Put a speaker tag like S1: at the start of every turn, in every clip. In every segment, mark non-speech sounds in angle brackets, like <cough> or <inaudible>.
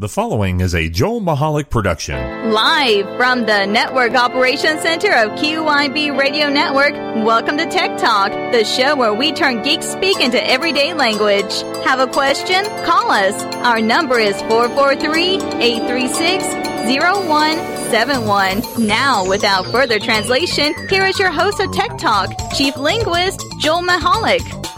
S1: The following is a Joel Michalec production.
S2: Live from the Network Operations Center of QYB Radio Network, welcome to Tech Talk, the show where we turn geek speak into everyday language. Have a question? Call us. Our number is 443-836-0171. Now, without further translation, here is your host of Tech Talk, Chief Linguist Joel Michalec.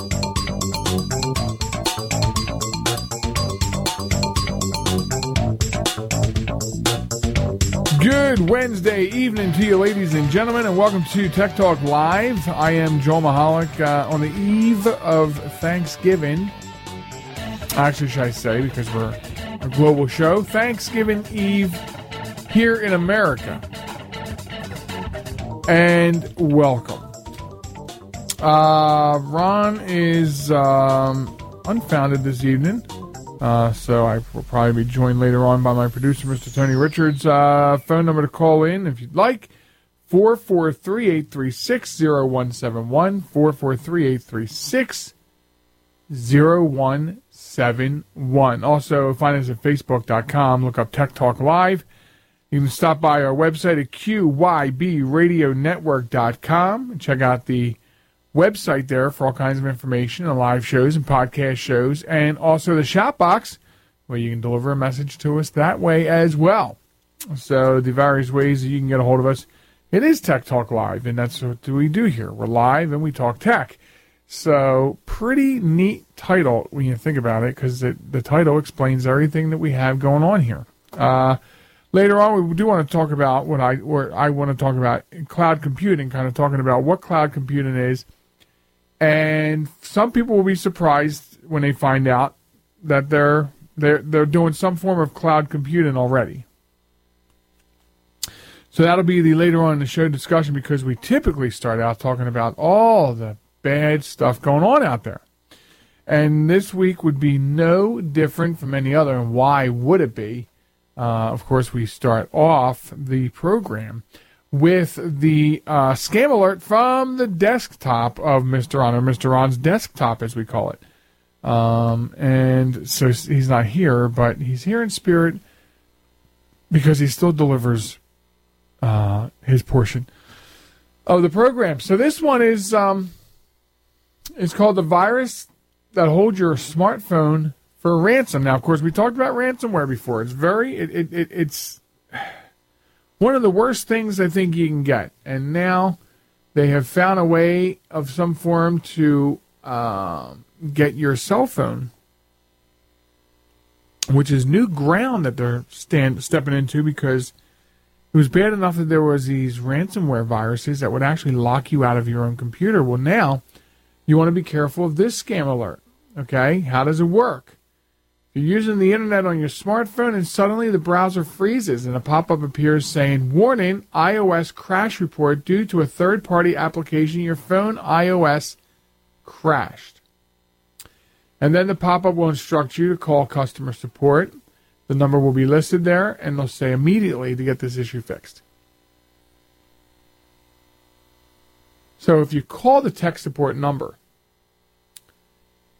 S3: Good Wednesday evening to you, ladies and gentlemen, and welcome to Tech Talk Live. I am Joel Michalec uh, on the eve of Thanksgiving. Actually, should I say, because we're a global show, Thanksgiving Eve here in America. And welcome. Uh, Ron is um, unfounded this evening. Uh, so I will probably be joined later on by my producer, Mr. Tony Richards. Uh, phone number to call in if you'd like 443 836 0171. 443 836 0171. Also, find us at facebook.com. Look up Tech Talk Live. You can stop by our website at qybradionetwork.com and check out the website there for all kinds of information and live shows and podcast shows, and also the shout box where you can deliver a message to us that way as well. So the various ways that you can get a hold of us. It is Tech Talk Live, and that's what we do here. We're live and we talk tech. So pretty neat title when you think about it, because the title explains everything that we have going on here. Uh, later on, we do want to talk about what I or I want to talk about cloud computing, kind of talking about what cloud computing is and some people will be surprised when they find out that they're they're they're doing some form of cloud computing already. So that'll be the later on in the show discussion because we typically start out talking about all the bad stuff going on out there. And this week would be no different from any other. And why would it be? Uh, of course, we start off the program with the uh, scam alert from the desktop of Mr. Ron, or Mr. Ron's desktop, as we call it. Um, and so he's not here, but he's here in spirit because he still delivers uh, his portion of the program. So this one is um, it's called the virus that holds your smartphone for ransom. Now, of course, we talked about ransomware before. It's very it, it, it it's one of the worst things I think you can get. And now they have found a way of some form to uh, get your cell phone, which is new ground that they're stand, stepping into because it was bad enough that there was these ransomware viruses that would actually lock you out of your own computer. Well, now you want to be careful of this scam alert. Okay, how does it work? You're using the internet on your smartphone and suddenly the browser freezes and a pop up appears saying, Warning, iOS crash report due to a third party application. Your phone iOS crashed. And then the pop up will instruct you to call customer support. The number will be listed there and they'll say immediately to get this issue fixed. So if you call the tech support number,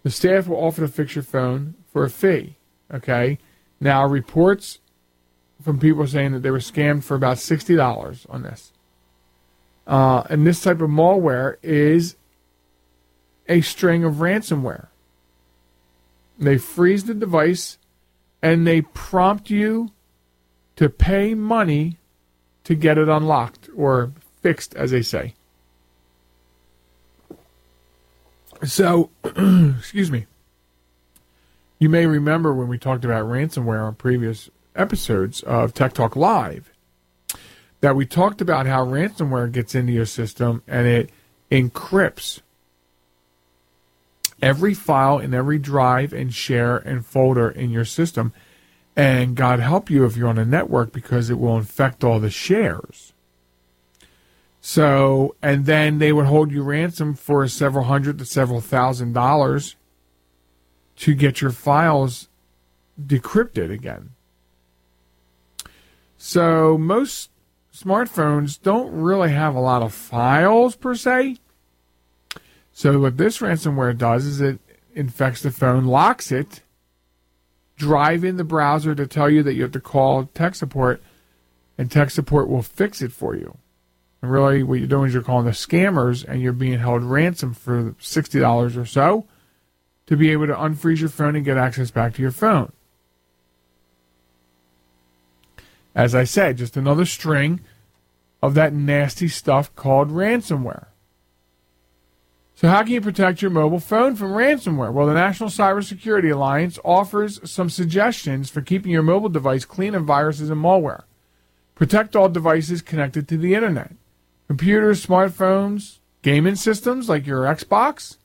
S3: the staff will offer to fix your phone for a fee. Okay. Now, reports from people saying that they were scammed for about $60 on this. Uh, and this type of malware is a string of ransomware. They freeze the device and they prompt you to pay money to get it unlocked or fixed, as they say. So, <clears throat> excuse me. You may remember when we talked about ransomware on previous episodes of Tech Talk Live that we talked about how ransomware gets into your system and it encrypts every file in every drive and share and folder in your system. And God help you if you're on a network because it will infect all the shares. So, and then they would hold you ransom for several hundred to several thousand dollars to get your files decrypted again. So, most smartphones don't really have a lot of files per se. So, what this ransomware does is it infects the phone, locks it, drive in the browser to tell you that you have to call tech support, and tech support will fix it for you. And really, what you're doing is you're calling the scammers, and you're being held ransom for sixty dollars or so to be able to unfreeze your phone and get access back to your phone. As I said, just another string of that nasty stuff called ransomware. So, how can you protect your mobile phone from ransomware? Well, the National Cybersecurity Alliance offers some suggestions for keeping your mobile device clean of viruses and malware. Protect all devices connected to the internet computers, smartphones, gaming systems like your Xbox,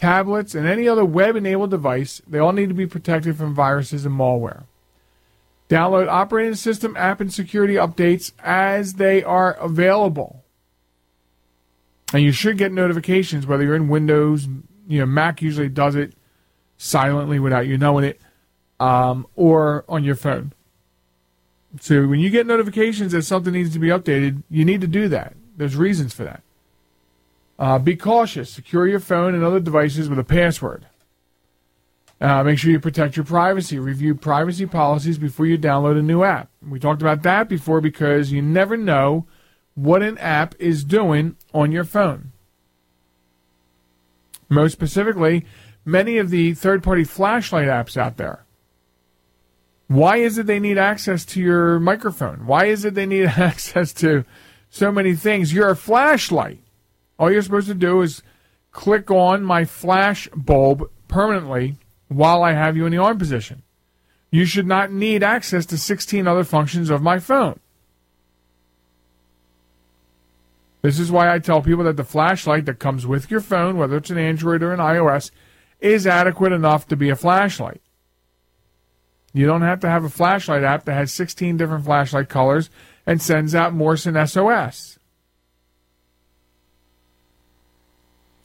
S3: tablets, and any other web enabled device. They all need to be protected from viruses and malware. Download operating system app and security updates as they are available. And you should get notifications whether you're in Windows, you know, Mac usually does it silently without you knowing it, um, or on your phone. So when you get notifications that something needs to be updated, you need to do that. There's reasons for that. Uh, be cautious. Secure your phone and other devices with a password. Uh, make sure you protect your privacy. Review privacy policies before you download a new app. We talked about that before because you never know what an app is doing on your phone. Most specifically, many of the third party flashlight apps out there. Why is it they need access to your microphone? Why is it they need <laughs> access to so many things? You're a flashlight. All you're supposed to do is click on my flash bulb permanently while I have you in the arm position. You should not need access to 16 other functions of my phone. This is why I tell people that the flashlight that comes with your phone, whether it's an Android or an iOS, is adequate enough to be a flashlight. You don't have to have a flashlight app that has 16 different flashlight colors and sends out Morse and SOS.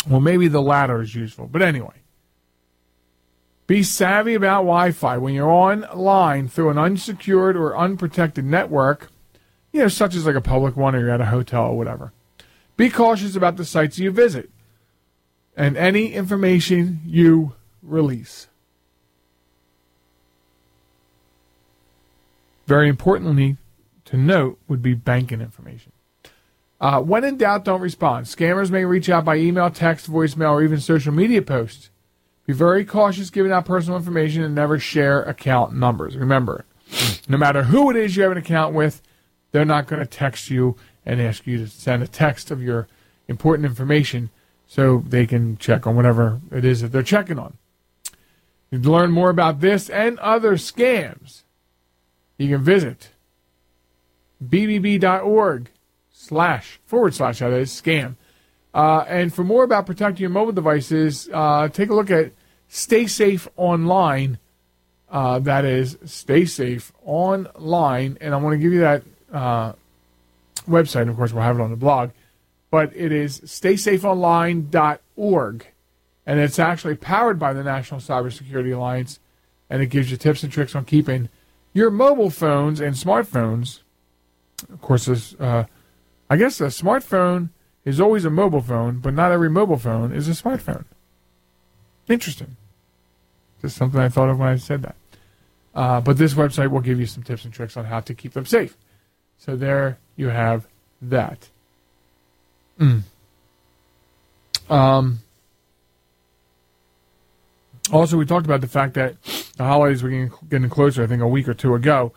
S3: Well, maybe the latter is useful, but anyway. Be savvy about Wi Fi. When you're online through an unsecured or unprotected network, you know, such as like a public one or you're at a hotel or whatever, be cautious about the sites you visit and any information you release. Very importantly to note would be banking information. Uh, when in doubt, don't respond. Scammers may reach out by email, text, voicemail, or even social media posts. Be very cautious giving out personal information and never share account numbers. Remember, no matter who it is you have an account with, they're not going to text you and ask you to send a text of your important information so they can check on whatever it is that they're checking on. To learn more about this and other scams, you can visit bbb.org slash forward slash that is scam. Uh, and for more about protecting your mobile devices, uh, take a look at Stay Safe Online. Uh, that is Stay Safe Online. And I want to give you that uh, website. Of course, we'll have it on the blog. But it is staysafeonline.org. And it's actually powered by the National Cybersecurity Alliance. And it gives you tips and tricks on keeping your mobile phones and smartphones. Of course, this, uh, I guess a smartphone is always a mobile phone, but not every mobile phone is a smartphone. Interesting. Just something I thought of when I said that. Uh, but this website will give you some tips and tricks on how to keep them safe. So there you have that. Mm. Um, also, we talked about the fact that the holidays were getting, getting closer, I think a week or two ago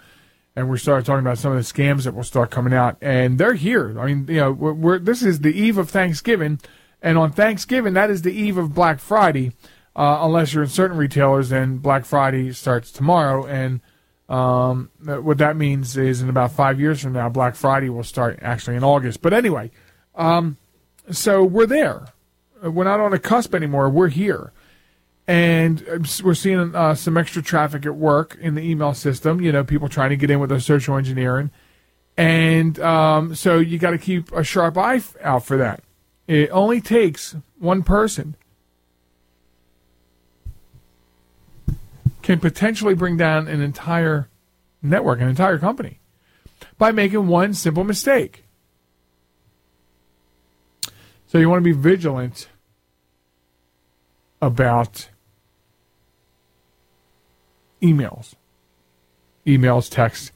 S3: and we started talking about some of the scams that will start coming out, and they're here. I mean, you know, we're, we're, this is the eve of Thanksgiving, and on Thanksgiving, that is the eve of Black Friday, uh, unless you're in certain retailers. Then Black Friday starts tomorrow, and um, what that means is in about five years from now, Black Friday will start actually in August. But anyway, um, so we're there. We're not on a cusp anymore. We're here and we're seeing uh, some extra traffic at work in the email system. You know, people trying to get in with their social engineering, and um, so you got to keep a sharp eye out for that. It only takes one person can potentially bring down an entire network, an entire company, by making one simple mistake. So you want to be vigilant about emails, emails, texts.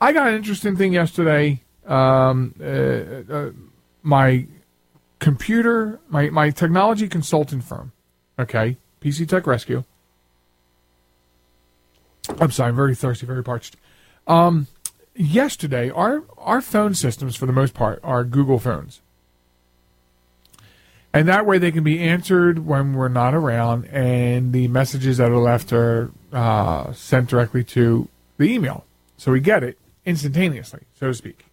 S3: I got an interesting thing yesterday. Um, uh, uh, my computer, my, my technology consulting firm, okay, PC Tech Rescue. I'm sorry, I'm very thirsty, very parched. Um, yesterday, our our phone systems, for the most part, are Google phones, and that way they can be answered when we're not around, and the messages that are left are uh, sent directly to the email, so we get it instantaneously, so to speak.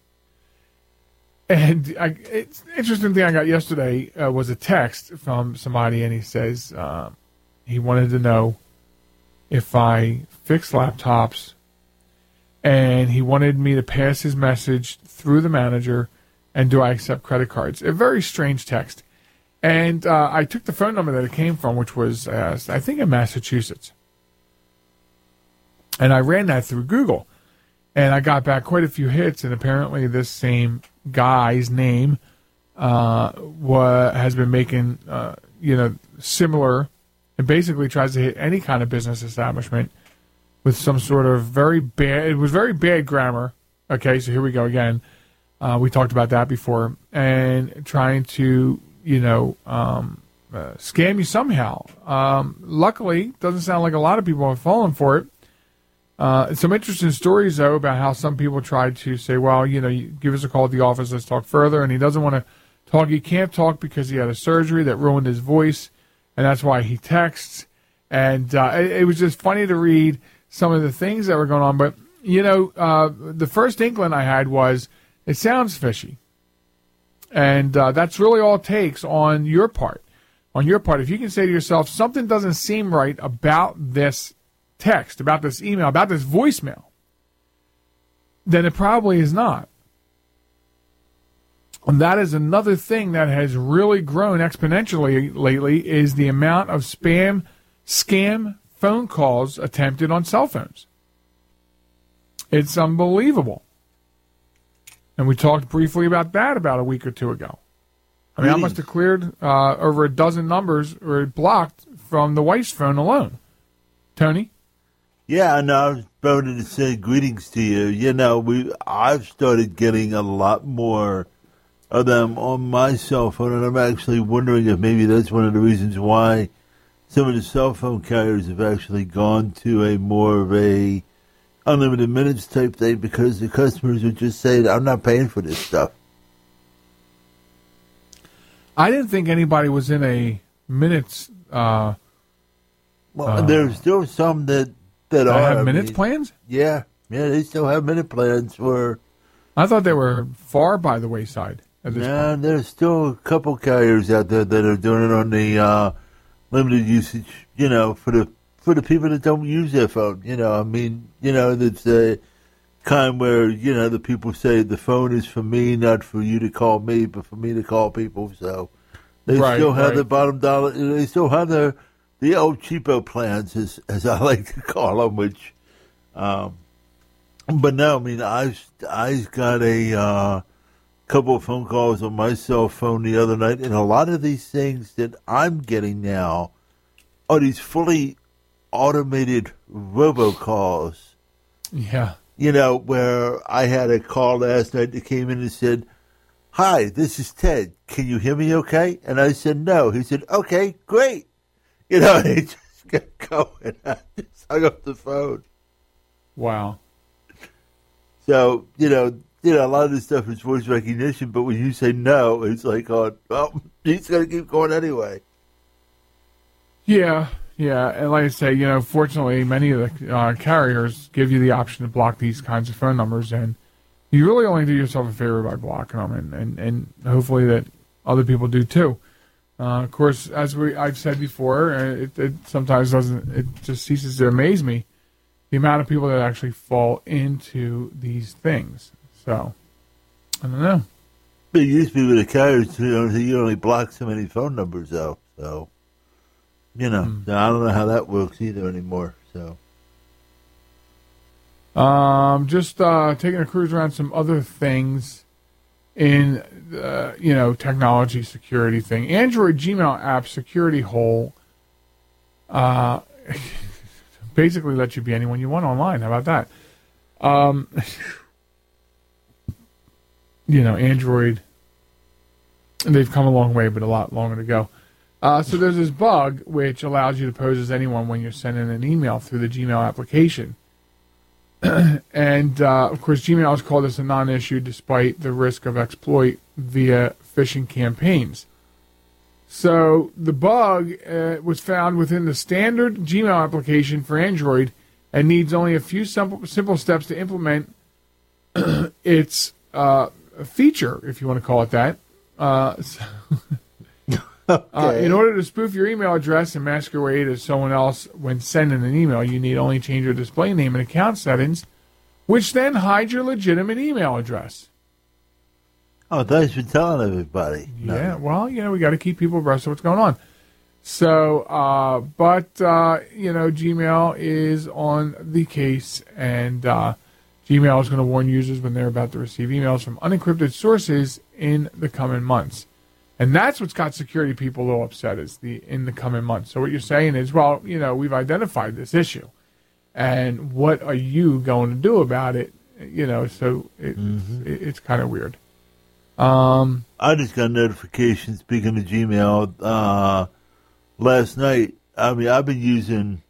S3: And I, it's interesting thing I got yesterday uh, was a text from somebody, and he says uh, he wanted to know if I fix laptops, and he wanted me to pass his message through the manager, and do I accept credit cards? A very strange text. And uh, I took the phone number that it came from, which was, uh, I think, in Massachusetts. And I ran that through Google. And I got back quite a few hits, and apparently this same guy's name uh, wa- has been making, uh, you know, similar, and basically tries to hit any kind of business establishment with some sort of very bad. It was very bad grammar. Okay, so here we go again. Uh, we talked about that before, and trying to, you know, um, uh, scam you somehow. Um, luckily, doesn't sound like a lot of people have fallen for it. Uh, some interesting stories though about how some people tried to say, well, you know, you give us a call at the office, let's talk further, and he doesn't want to talk. He can't talk because he had a surgery that ruined his voice, and that's why he texts. And uh, it, it, was just funny to read some of the things that were going on. But you know, uh, the first inkling I had was it sounds fishy, and uh, that's really all it takes on your part. On your part, if you can say to yourself, something doesn't seem right about this text, about this email, about this voicemail, then it probably is not. And that is another thing that has really grown exponentially lately is the amount of spam, scam phone calls attempted on cell phones. It's unbelievable. And we talked briefly about that about a week or two ago. I mean, I must have cleared uh, over a dozen numbers or blocked from the wife's phone alone. Tony?
S4: Yeah, and I was about to say greetings to you. You know, we I've started getting a lot more of them on my cell phone, and I'm actually wondering if maybe that's one of the reasons why some of the cell phone carriers have actually gone to a more of a unlimited minutes type thing because the customers are just saying, "I'm not paying for this stuff."
S3: I didn't think anybody was in a minutes. Uh,
S4: well, uh, there's still some that that are
S3: have minutes
S4: I mean,
S3: plans.
S4: Yeah, yeah, they still have minute plans for.
S3: I thought they were far by the wayside. At this
S4: nah,
S3: point.
S4: there's still a couple carriers out there that are doing it on the uh, limited usage. You know, for the for the people that don't use their phone. You know, I mean, you know, that's a kind where you know the people say the phone is for me, not for you to call me, but for me to call people. So they
S3: Right,
S4: still have
S3: right.
S4: the bottom dollar. They still have their the old cheapo plans, as as I <laughs> like to call them. Which, um, but no, I mean, I I got a uh, couple of phone calls on my cell phone the other night, and a lot of these things that I'm getting now are these fully automated robocalls
S3: Yeah.
S4: you know, where I had a call last night that came in and said, Hi, this is Ted. Can you hear me okay? And I said, No. He said, Okay, great. You know, and <laughs> he just kept going. <laughs> I just hung up the phone.
S3: Wow.
S4: So, you know, you know, a lot of this stuff is voice recognition, but when you say no, it's like, oh, well, <laughs> he's going to keep going anyway.
S3: Yeah, yeah, and like I say, you know, fortunately, many of the uh, carriers give you the option to block these kinds of phone numbers, and you really only do yourself a favor by blocking them, and and, and hopefully that other people do too. Uh, of course, as we I've said before, uh, it, it sometimes doesn't. It just ceases to amaze me the amount of people that actually fall into these things. So I don't know.
S4: It used to be with the carriers, you know, you only block so many phone numbers, though. So, you know,
S3: Hmm.
S4: I don't know how that works either anymore. So,
S3: Um, just uh, taking a cruise around some other things in uh, you know technology security thing. Android Gmail app security hole. Uh, <laughs> basically let you be anyone you want online. How about that? Um, <laughs> you know, Android, they've come a long way, but a lot longer to go. Uh, so there's this bug which allows you to pose as anyone when you're sending an email through the Gmail application. <clears throat> and uh, of course, Gmail has called this a non-issue despite the risk of exploit via phishing campaigns. So the bug uh, was found within the standard Gmail application for Android and needs only a few simple, simple steps to implement <clears throat> its uh, feature, if you want to call it that. Uh, <laughs> so okay. uh, in order to spoof your email address and masquerade as someone else when sending an email, you need only change your display name and account settings, which then hide your legitimate email address.
S4: Oh, thanks for telling everybody.
S3: Yeah, well, you know, we got to keep people abreast of what's going on. So, uh, but, uh, you know, Gmail is on the case, and uh, Gmail is going to warn users when they're about to receive emails from unencrypted sources in the coming months. And that's what's got security people a little upset is the in the coming months. So what you're saying is, well, you know, we've identified this issue, and what are you going to do about it? You know, so it, mm-hmm. it, it's kind of weird. Um,
S4: I just got a notification. Speaking of Gmail, uh, last night. I mean, I've been using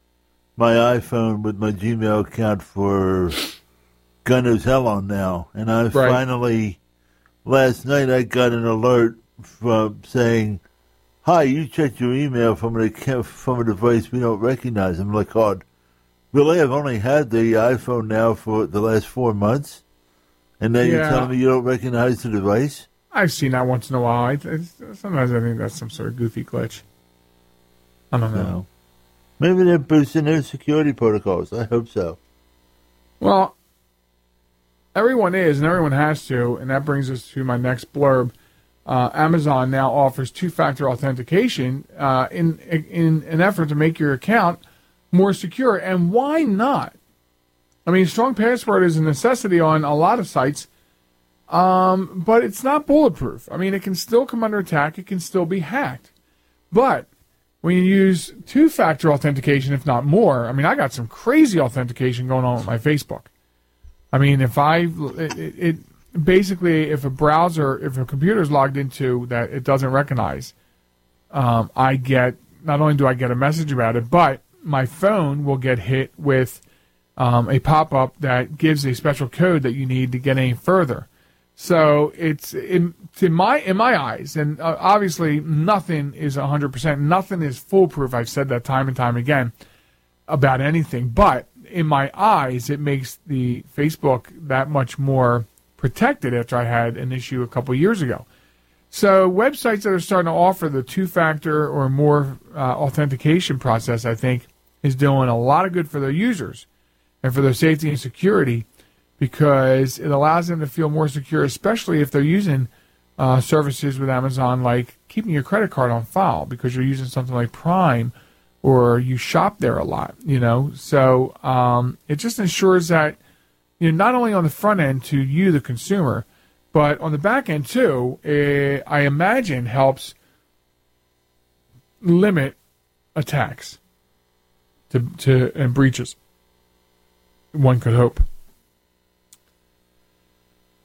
S4: my iPhone with my Gmail account for God knows how long now, and I right. finally last night I got an alert from saying, "Hi, you checked your email from an account, from a device we don't recognize." I'm like, "God, really? I've only had the iPhone now for the last four months." And now yeah. you're telling me you don't recognize the device?
S3: I've seen that once in a while. I, sometimes I think that's some sort of goofy glitch. I don't know. No.
S4: Maybe they're boosting their security protocols. I hope so.
S3: Well, everyone is, and everyone has to, and that brings us to my next blurb. Uh, Amazon now offers two-factor authentication uh, in in an effort to make your account more secure. And why not? I mean, strong password is a necessity on a lot of sites, um, but it's not bulletproof. I mean, it can still come under attack. It can still be hacked. But when you use two-factor authentication, if not more, I mean, I got some crazy authentication going on with my Facebook. I mean, if I it, it basically if a browser, if a computer is logged into that it doesn't recognize, um, I get not only do I get a message about it, but my phone will get hit with um, a pop up that gives a special code that you need to get any further. So it's in, my in my eyes, and uh, obviously nothing is 100%. Nothing is foolproof. I've said that time and time again about anything. But in my eyes, it makes the Facebook that much more protected after I had an issue a couple years ago. So websites that are starting to offer the two-factor or more uh, authentication process, I think, is doing a lot of good for their users and for their safety and security because it allows them to feel more secure, especially if they're using uh, services with Amazon like keeping your credit card on file because you're using something like Prime or you shop there a lot, you know. So um, it just ensures that you know not only on the front end to you, the consumer, but on the back end too. It, I imagine helps limit attacks to to and breaches one could hope.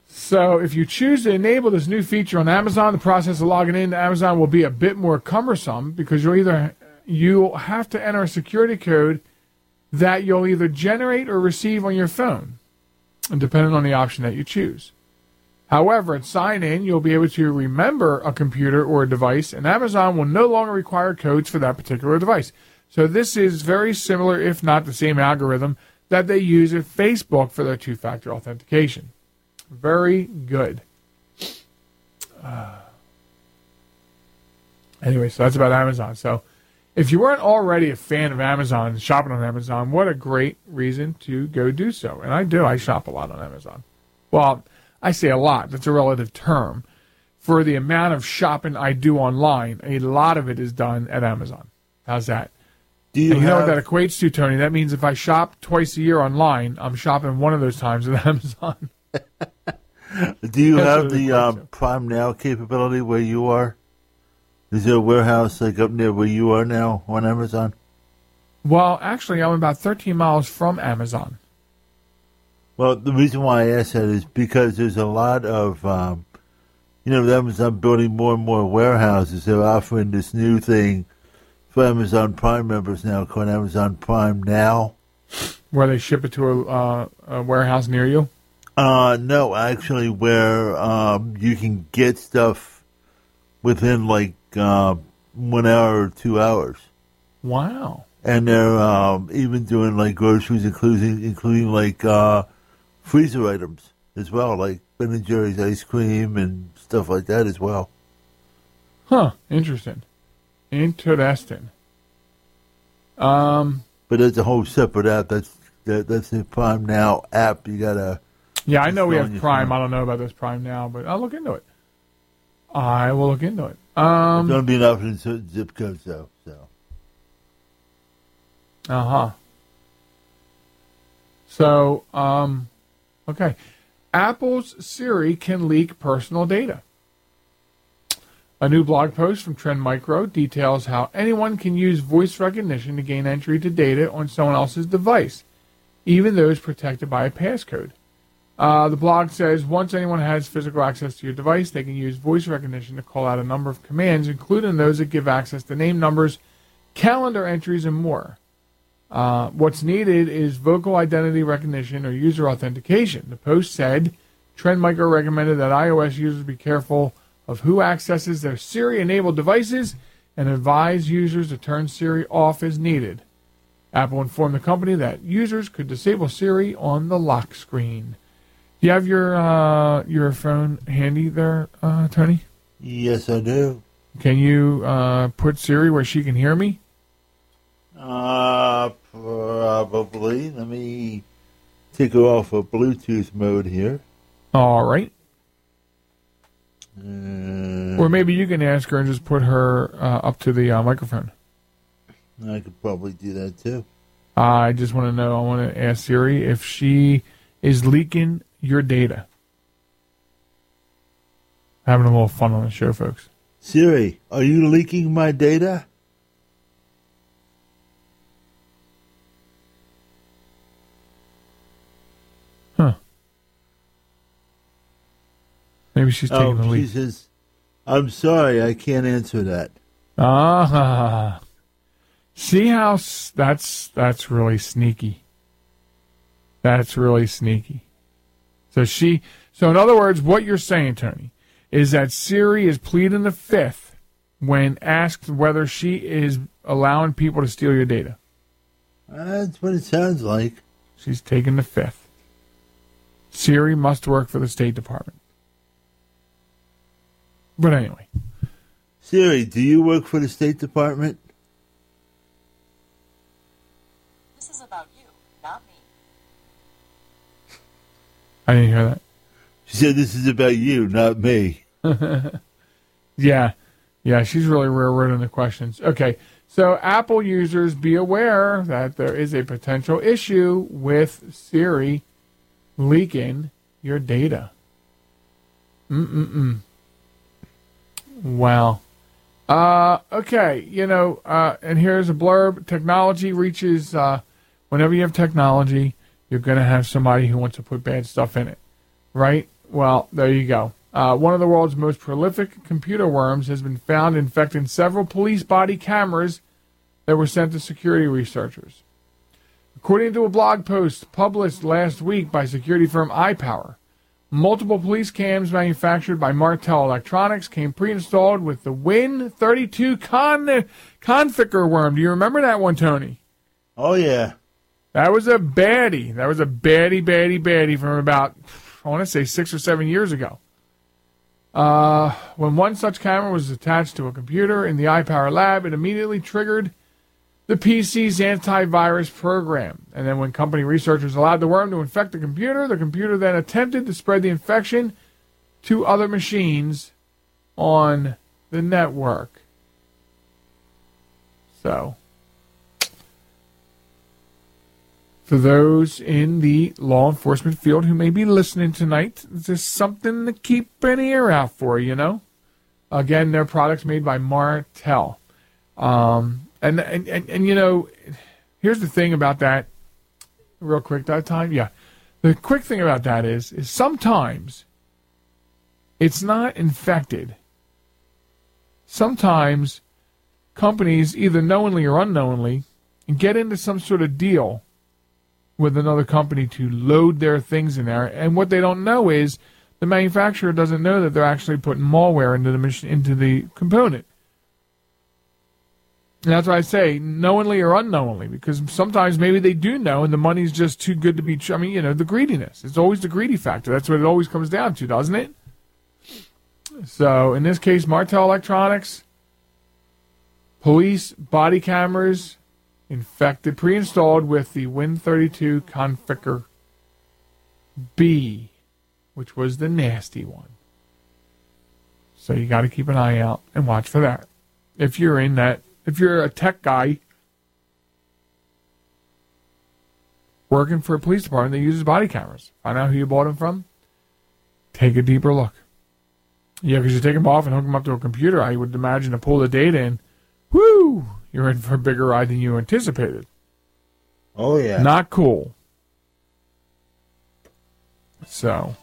S3: So, if you choose to enable this new feature on Amazon, the process of logging into Amazon will be a bit more cumbersome because you'll either you'll have to enter a security code that you'll either generate or receive on your phone, and depending on the option that you choose. However, at sign in, you'll be able to remember a computer or a device, and Amazon will no longer require codes for that particular device. So, this is very similar, if not the same algorithm, that they use at Facebook for their two factor authentication. Very good. Uh, anyway, so that's about Amazon. So if you weren't already a fan of Amazon, shopping on Amazon, what a great reason to go do so. And I do. I shop a lot on Amazon. Well, I say a lot. That's a relative term. For the amount of shopping I do online, a lot of it is done at Amazon. How's that? Do you, you have... know what that equates to, Tony? That means if I shop twice a year online, I'm shopping one of those times at <laughs> Amazon.
S4: Do you That's have the um, Prime Now capability where you are? Is there a warehouse like up near where you are now on Amazon?
S3: Well, actually, I'm about 13 miles from Amazon.
S4: Well, the reason why I ask that is because there's a lot of, um, you know, Amazon building more and more warehouses. They're offering this new thing for Amazon Prime members now called Amazon Prime Now.
S3: Where they ship it to a, uh, a warehouse near you?
S4: Uh, no, actually, where um, you can get stuff within like uh, one hour or two hours.
S3: Wow.
S4: And they're um, even doing like groceries, including including like uh, freezer items as well, like Ben and Jerry's ice cream and stuff like that as well.
S3: Huh. Interesting. Interesting. Um.
S4: But that's a whole separate app. That's that, that's the Prime Now app. You gotta.
S3: Yeah, I know we have Prime.
S4: phone.
S3: I don't know about this Prime now, but I'll look into it. I will look into it. Um.
S4: It's only being offered in certain zip codes though. So
S3: Uh huh. So, um, okay. Apple's Siri can leak personal data. A new blog post from Trend Micro details how anyone can use voice recognition to gain entry to data on someone else's device, even those protected by a passcode. Uh, the blog says once anyone has physical access to your device, they can use voice recognition to call out a number of commands, including those that give access to name numbers, calendar entries, and more. Uh, what's needed is vocal identity recognition or user authentication. The post said Trend Micro recommended that iOS users be careful of who accesses their Siri enabled devices and advise users to turn Siri off as needed. Apple informed the company that users could disable Siri on the lock screen. Do you have your uh, your phone handy there, uh, Tony?
S4: yes, I do.
S3: Can you uh, put Siri where she can hear me?
S4: Uh, probably. Let me take her off of Bluetooth mode here.
S3: All right.
S4: Uh,
S3: Or maybe you can ask her and just put her uh, up to the uh, microphone.
S4: I could probably do that too.
S3: I just want to know. I want to ask Siri if she is leaking your data. Having a little fun on the show, folks.
S4: Siri, are you leaking my data? Huh.
S3: Maybe she's taking
S4: Oh,
S3: the
S4: she says, I'm sorry, I can't answer that.
S3: Ah, see how s- that's that's really sneaky. That's really sneaky. So she, so in other words, what you're saying, Tony, is that Siri is pleading the fifth when asked whether she is allowing people to steal your data.
S4: That's what it sounds like.
S3: She's taking the fifth. Siri must work for the State Department. But anyway,
S4: Siri, do you work for the State Department?
S5: This is about you, not me.
S3: I didn't hear that.
S4: She said, This is about you, not me. <laughs>
S3: Yeah, yeah, she's really railroading the questions. Okay, so Apple users be aware that there is a potential issue with Siri leaking your data. Mm mm mm. Wow. Uh, okay, you know, uh, and here's a blurb. Technology reaches, uh, whenever you have technology, you're going to have somebody who wants to put bad stuff in it, right? Well, there you go. Uh, one of the world's most prolific computer worms has been found infecting several police body cameras that were sent to security researchers. According to a blog post published last week by security firm iPower, multiple police cams manufactured by Martel Electronics came pre-installed with the Win32 Con- worm. Do you remember that one, Tony?
S4: Oh, yeah.
S3: That was a baddie. That was a baddie, baddie, baddie from about, I want to say, six or seven years ago. Uh, when one such camera was attached to a computer in the iPower lab, it immediately triggered the PC's antivirus program. And then when company researchers allowed the worm to infect the computer, the computer then attempted to spread the infection to other machines on the network. So, for those in the law enforcement field who may be listening tonight, this is something to keep an ear out for, you know? Again, they're products made by Martel. Um, and, and, and, and, you know, here's the thing about that. Real quick, that time, yeah. The quick thing about that is, is sometimes it's not infected. Sometimes companies, either knowingly or unknowingly, get into some sort of deal with another company to load their things in there. And what they don't know is the manufacturer doesn't know that they're actually putting malware into the machine, into the component. And that's why I say knowingly or unknowingly, because sometimes maybe they do know, and the money's just too good to be. I mean, you know, the greediness. It's always the greedy factor. That's what it always comes down to, doesn't it? So in this case, Martel Electronics, police body cameras infected, pre-installed with the Win32 Conficker B, which was the nasty one. So you got to keep an eye out and watch for that. If you're in that, if you're a tech guy working for a police department that uses body cameras, find out who you bought them from. Take a deeper look. Yeah, because you take them off and hook them up to a computer. I would imagine to pull the data in. Woo! You're in for a bigger ride than you anticipated.
S4: Oh yeah.
S3: Not cool. So,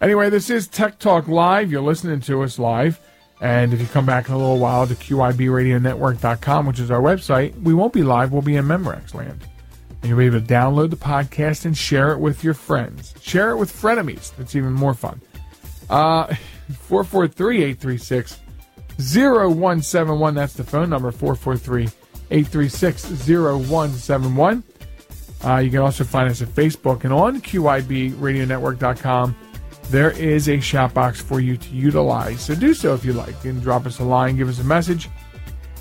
S3: anyway, this is Tech Talk Live. You're listening to us live. And if you come back in a little while to QIBRadioNetwork.com, which is our website, we won't be live. We'll be in Memorex land. And you'll be able to download the podcast and share it with your friends. Share it with frenemies. That's even more fun. Uh, <laughs> 443 836 0171. That's the phone number 443 836 0171. Uh, you can also find us at Facebook and on QIBRadioNetwork.com. There is a shout box for you to utilize. So do so if you like. Can drop us a line, give us a message,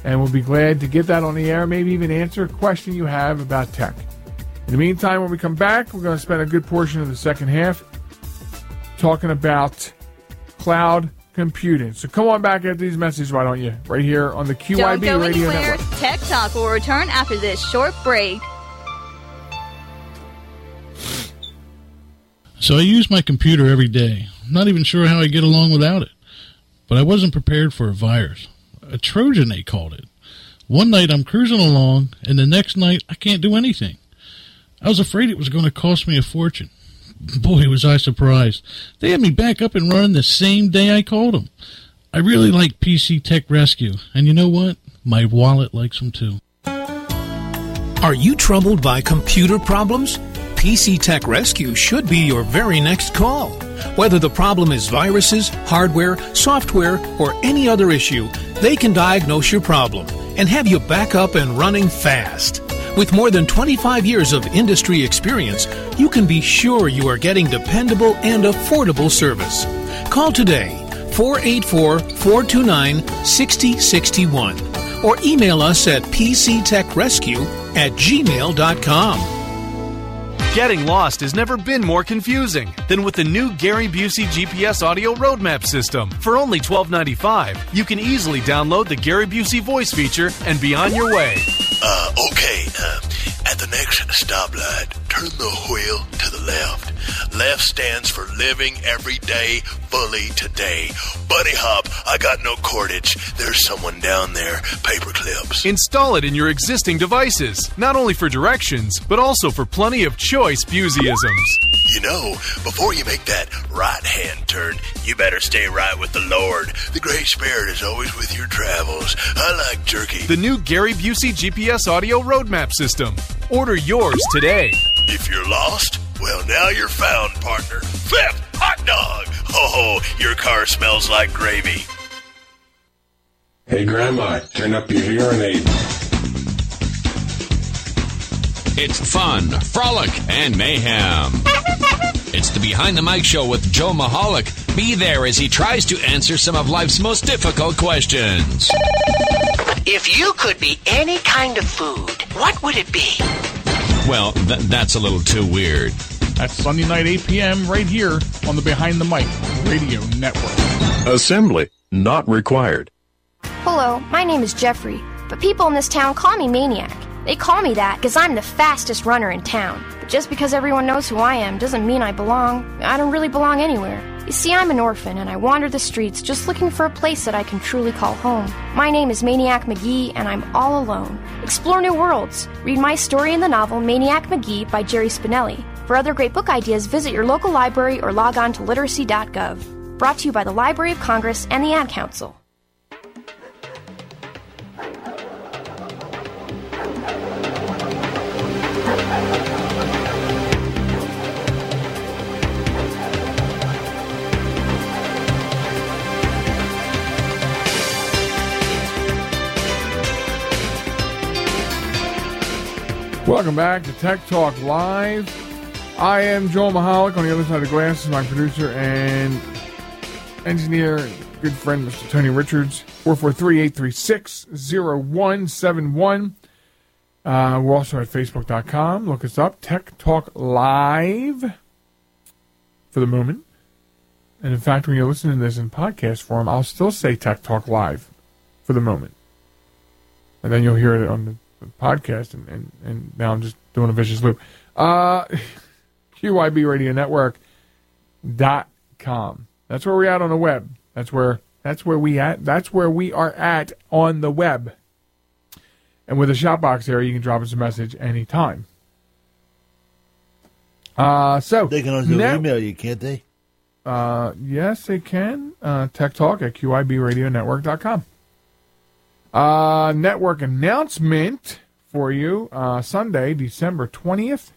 S3: and we'll be glad to get that on the air, maybe even answer a question you have about tech. In the meantime, when we come back, we're going to spend a good portion of the second half talking about cloud computing. So come on back after these messages, why don't you? Right here on the QIB
S2: Don't go
S3: Radio
S2: anywhere.
S3: Network.
S2: Tech Talk will return after this short break.
S6: So I use my computer every day. I'm not even sure how I get along without it. But I wasn't prepared for a virus. A Trojan, they called it. One night I'm cruising along, and the next night I can't do anything. I was afraid it was going to cost me a fortune. Boy, was I surprised. They had me back up and running the same day I called them. I really like PC Tech Rescue, and you know what? My wallet likes them too.
S7: Are you troubled by computer problems? PC Tech Rescue should be your very next call. Whether the problem is viruses, hardware, software, or any other issue, they can diagnose your problem and have you back up and running fast. With more than 25 years of industry experience, you can be sure you are getting dependable and affordable service. Call today 484 429 6061 or email us at pctechrescue at gmail.com.
S8: Getting lost has never been more confusing than with the new Gary Busey GPS audio roadmap system. For only $12.95, you can easily download the Gary Busey voice feature and be on your way.
S9: Uh, okay. Uh, at the next stoplight, turn the wheel to the left. Left stands for living every day fully today. Buddy hop, I got no cordage. There's someone down there. Paperclips.
S8: Install it in your existing devices, not only for directions, but also for plenty of choice Buseyisms.
S9: You know, before you make that right hand turn, you better stay right with the Lord. The Great Spirit is always with your travels. I like jerky.
S8: The new Gary Busey GPS audio roadmap system. Order yours today.
S9: If you're lost, well, now you're found, partner. Flip, hot dog. Oh, your car smells like gravy.
S10: Hey, Grandma, turn up your hearing aid.
S11: It's fun, frolic, and mayhem. It's the Behind the Mic Show with Joe Michalec. Be there as he tries to answer some of life's most difficult questions.
S12: If you could be any kind of food, what would it be?
S11: Well, th- that's a little too weird.
S3: That's Sunday night, 8 p.m., right here on the Behind the Mic Radio Network.
S13: Assembly not required.
S14: Hello, my name is Jeffrey, but people in this town call me Maniac.
S13: They call me that because I'm the fastest runner in town. But just because everyone knows who I am doesn't mean I belong. I don't really belong anywhere. You see, I'm an orphan and I wander the streets just looking for a place that I can truly call home. My name is Maniac Magee and I'm all alone. Explore new worlds. Read my story in the novel Maniac Magee by Jerry Spinelli. For other great book ideas, visit your local library or log on to literacy.gov. Brought to you by the Library of Congress and the Ad Council.
S3: Welcome back to Tech Talk Live. I am Joel Michalec. On the other side of the glass is my producer and engineer, good friend, Mr. Tony Richards. 443 836 0171. Uh, we're also at facebook.com. Look us up. Tech Talk Live for the moment. And in fact, when you're listening to this in podcast form, I'll still say Tech Talk Live for the moment. And then you'll hear it on the podcast, and, and, and now I'm just doing a vicious loop. Uh, <laughs> QYB Radio Network dot com. That's where we're at on the web. That's where that's where we at. That's where we are at on the web. And with a shout box there, you can drop us a message anytime. Uh, so
S4: They can also
S3: now-
S4: email you, can't they?
S3: uh, yes, they can. Uh, Tech Talk at QIBRadioNetwork.com. Uh, network announcement for you. Uh, Sunday, December 20th,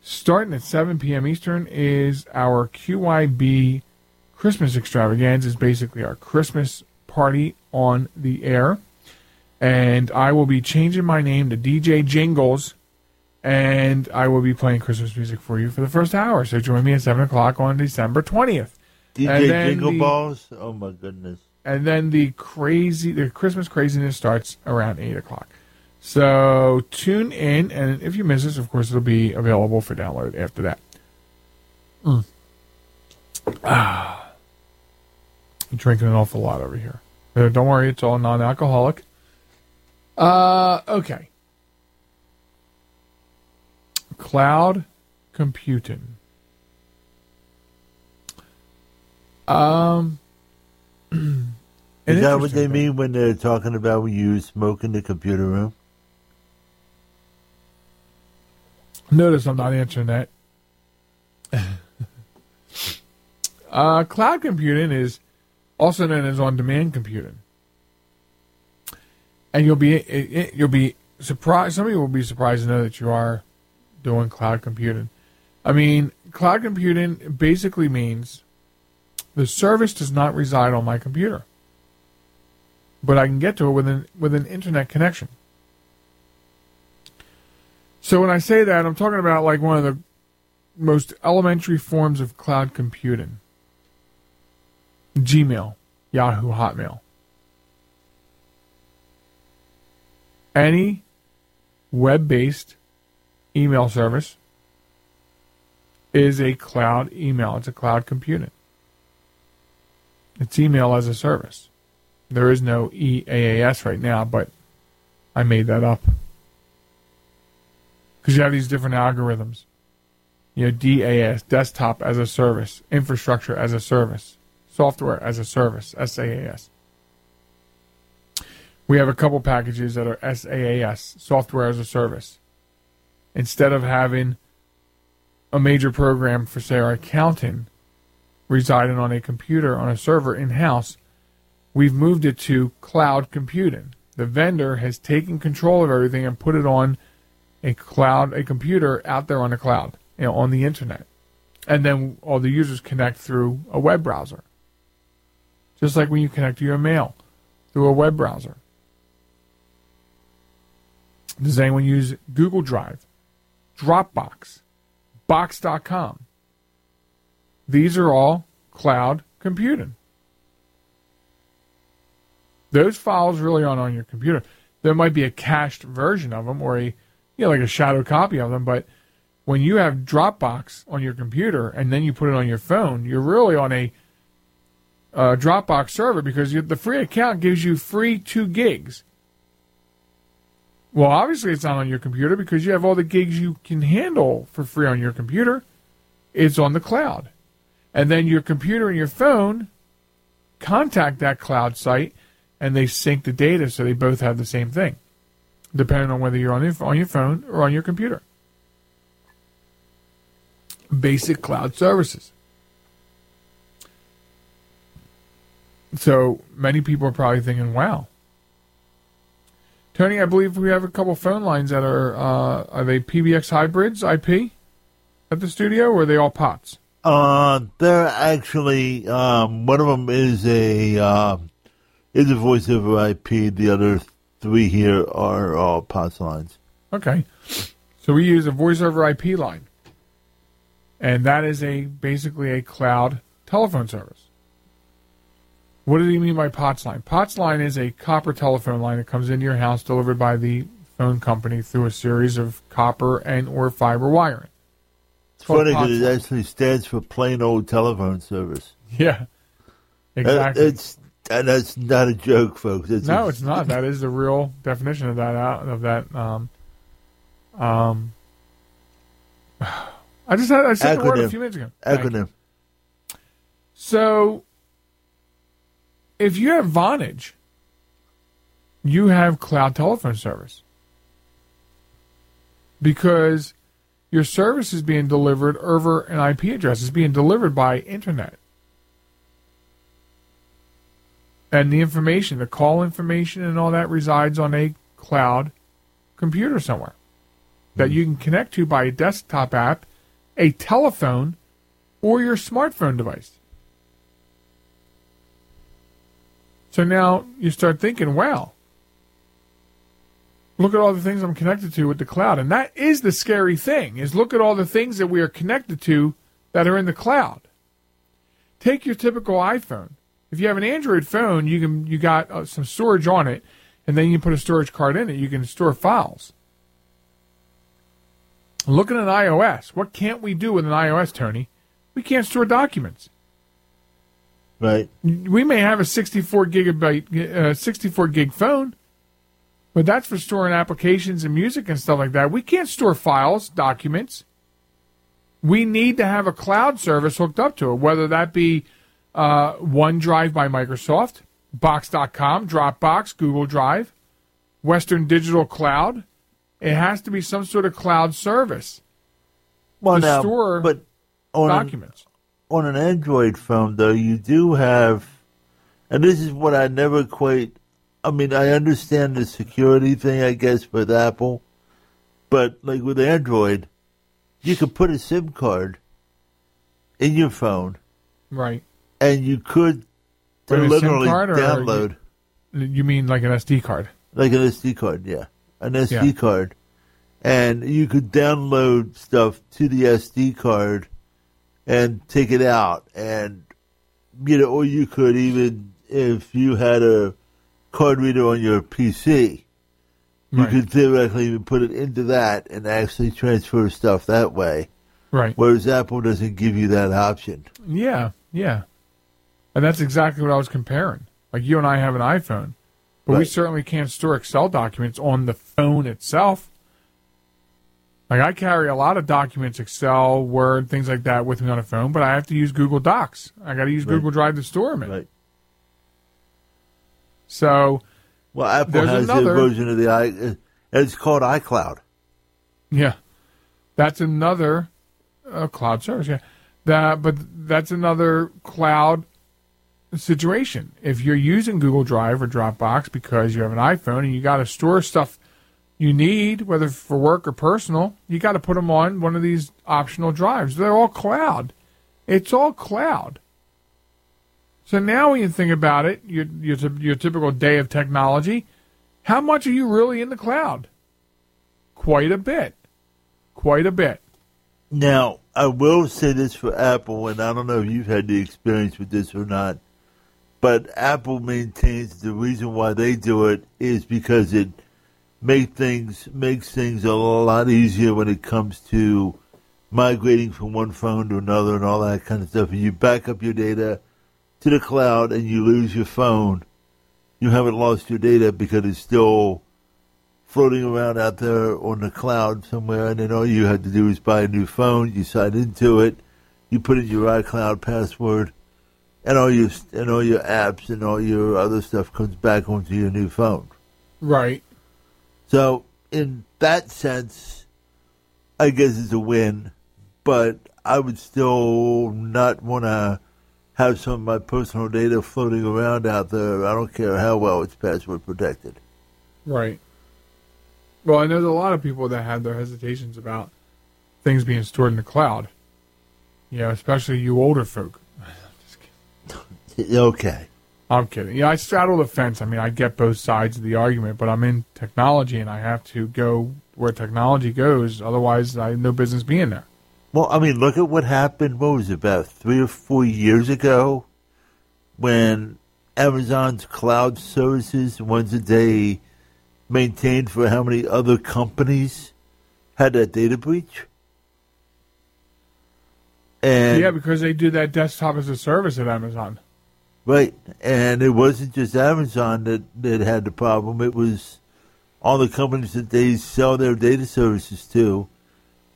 S3: starting at 7 p.m. Eastern, is our QYB Christmas extravaganza. Is basically our Christmas party on the air. And I will be changing my name to DJ Jingles and I will be playing Christmas music for you for the first hour. So join me at seven o'clock on December twentieth.
S4: DJ Jingle Balls? Oh, my goodness.
S3: And then the crazy, the Christmas craziness starts around eight o'clock. So tune in, and if you miss us, of course, it'll be available for download after that. Mm. Ah, I'm drinking an awful lot over here. Uh, don't worry, it's all non-alcoholic. Uh, okay. Cloud computing. Um,
S4: Is that what they mean when they're talking about when you smoke in the computer room?
S3: Notice I'm not answering that. <laughs> uh, cloud computing is also known as on-demand computing, and you'll be it, it- you'll be surprised. Some of you will be surprised to know that you are doing cloud computing. I mean, cloud computing basically means the service does not reside on my computer, but I can get to it with an with an internet connection. So when I say that, I'm talking about like one of the most elementary forms of cloud computing. Gmail, Yahoo, Hotmail. Any web-based email service is a cloud email. It's a cloud computing. It's email as a service. There is no EAAS right now, but I made that up because you have these different algorithms. You know, DAS, desktop as a service, infrastructure as a service, software as a service, SaaS. We have a couple packages that are SaaS, software as a service. Instead of having a major program for, say, our accounting residing on a computer on a server in house, we've moved it to cloud computing. The vendor has taken control of everything and put it on a cloud, a computer out there on the cloud, you know, on the internet. And then all the users connect through a web browser. Just like when you connect to your mail through a web browser. Does anyone use Google Drive, Dropbox, Box.com? These are all cloud computing. Those files really aren't on your computer. There might be a cached version of them or a, you know, like a shadow copy of them, but when you have Dropbox on your computer and then you put it on your phone, you're really on a uh, Dropbox server because you, the free account gives you free two gigs Well, obviously it's not on your computer because you have all the gigs you can handle for free on your computer. It's on the cloud. And then your computer and your phone contact that cloud site and they sync the data so they both have the same thing, depending on whether you're on your, on your phone or on your computer. Basic cloud services. So many people are probably thinking, wow. Tony, I believe we have a couple phone lines that are, uh, are they PBX hybrids IP at the studio or are they all POTS?
S4: Uh, they're actually, um, one of them is a, um, is a voice over IP. The other three here are all POTS lines.
S3: Okay. So we use a voice over IP line. And that is a basically a cloud telephone service. What do you mean by POTS line? POTS line is a copper telephone line that comes into your house delivered by the phone company through a series of copper and or fiber wiring.
S4: Funny because it actually stands for plain old telephone service.
S3: Yeah, exactly.
S4: That, it's and that's not a joke, folks. It's
S3: no,
S4: a,
S3: it's not. That is the real definition of that. Of that. Um, um, <sighs> I just had I said the word a few minutes ago.
S4: Acronym.
S3: So, if you have Vonage, you have cloud telephone service because your service is being delivered over an IP address. It's being delivered by internet. And the information, the call information and all that resides on a cloud computer somewhere that hmm. you can connect to by a desktop app, a telephone, or your smartphone device. So now you start thinking, wow, look at all the things I'm connected to with the cloud. And that is the scary thing, is look at all the things that we are connected to that are in the cloud. Take your typical iPhone. If you have an Android phone, you can you got uh, some storage on it, and then you put a storage card in it. You can store files. Look at an iOS. What can't we do with an iOS, Tony? We can't store documents.
S4: Right.
S3: We may have a 64 gigabyte, uh, 64 gig phone, but that's for storing applications and music and stuff like that. We can't store files, documents. We need to have a cloud service hooked up to it, whether that be uh, OneDrive by Microsoft, Box.com, Dropbox, Google Drive, Western Digital Cloud. It has to be some sort of cloud service
S4: well,
S3: to
S4: now,
S3: store
S4: but on
S3: documents.
S4: An, on an Android phone, though, you do have, and this is what I never quite. I mean, I understand the security thing, I guess, with Apple, but like with Android, you could put a SIM card in your phone,
S3: right?
S4: And you could
S3: Wait,
S4: literally download.
S3: You, you mean like an SD card?
S4: Like an SD card, yeah. An SD
S3: Yeah.
S4: card. And you could download stuff to the SD card and take it out. And, you know, or you could even, if you had a card reader on your PC, you
S3: Right.
S4: could theoretically put it into that and actually transfer stuff that way.
S3: Right.
S4: Whereas Apple doesn't give you that option.
S3: Yeah, yeah. And that's exactly what I was comparing. Like you and I have an iPhone, but we certainly can't store Excel documents on the phone itself. Like I carry a lot of documents, Excel, Word, things like that with me on a phone, but I have to use Google Docs. I got to use
S4: Right.
S3: Google Drive to store them in.
S4: Right.
S3: So,
S4: Well, Apple has
S3: another-
S4: their version of the i. uh, It's called iCloud.
S3: Yeah, that's another uh, cloud service. Yeah, that but that's another cloud situation. If you're using Google Drive or Dropbox because you have an iPhone and you got to store stuff you need, whether for work or personal, you got to put them on one of these optional drives. They're all cloud. It's all cloud. So now, when you think about it, your your, your typical day of technology, how much are you really in the cloud? Quite a bit. Quite a bit.
S4: Now, I will say this for Apple, and I don't know if you've had the experience with this or not, but Apple maintains the reason why they do it is because it make things makes things a lot easier when it comes to migrating from one phone to another and all that kind of stuff. And you back up your data to the cloud and you lose your phone, you haven't lost your data because it's still floating around out there on the cloud somewhere, and then all you had to do is buy a new phone. You sign into it, you put in your iCloud password, and all your and all your apps and all your other stuff comes back onto your new phone.
S3: Right.
S4: So in that sense, I guess it's a win, but I would still not want to have some of my personal data floating around out there. I don't care how well it's password protected.
S3: Right. Well, I know there's a lot of people that have their hesitations about things being stored in the cloud. You know, especially you older folk. <laughs> <laughs>
S4: Okay.
S3: I'm kidding. Yeah, I straddle the fence. I mean, I get both sides of the argument, but I'm in technology and I have to go where technology goes. Otherwise, I have no business being there.
S4: Well, I mean, look at what happened. What was it, about three or four years ago, when Amazon's cloud services, ones that they maintained for how many other companies, had that data breach. And
S3: yeah, because they do that desktop as a service at Amazon.
S4: Right, and it wasn't just Amazon that, that had the problem. It was all the companies that they sell their data services to,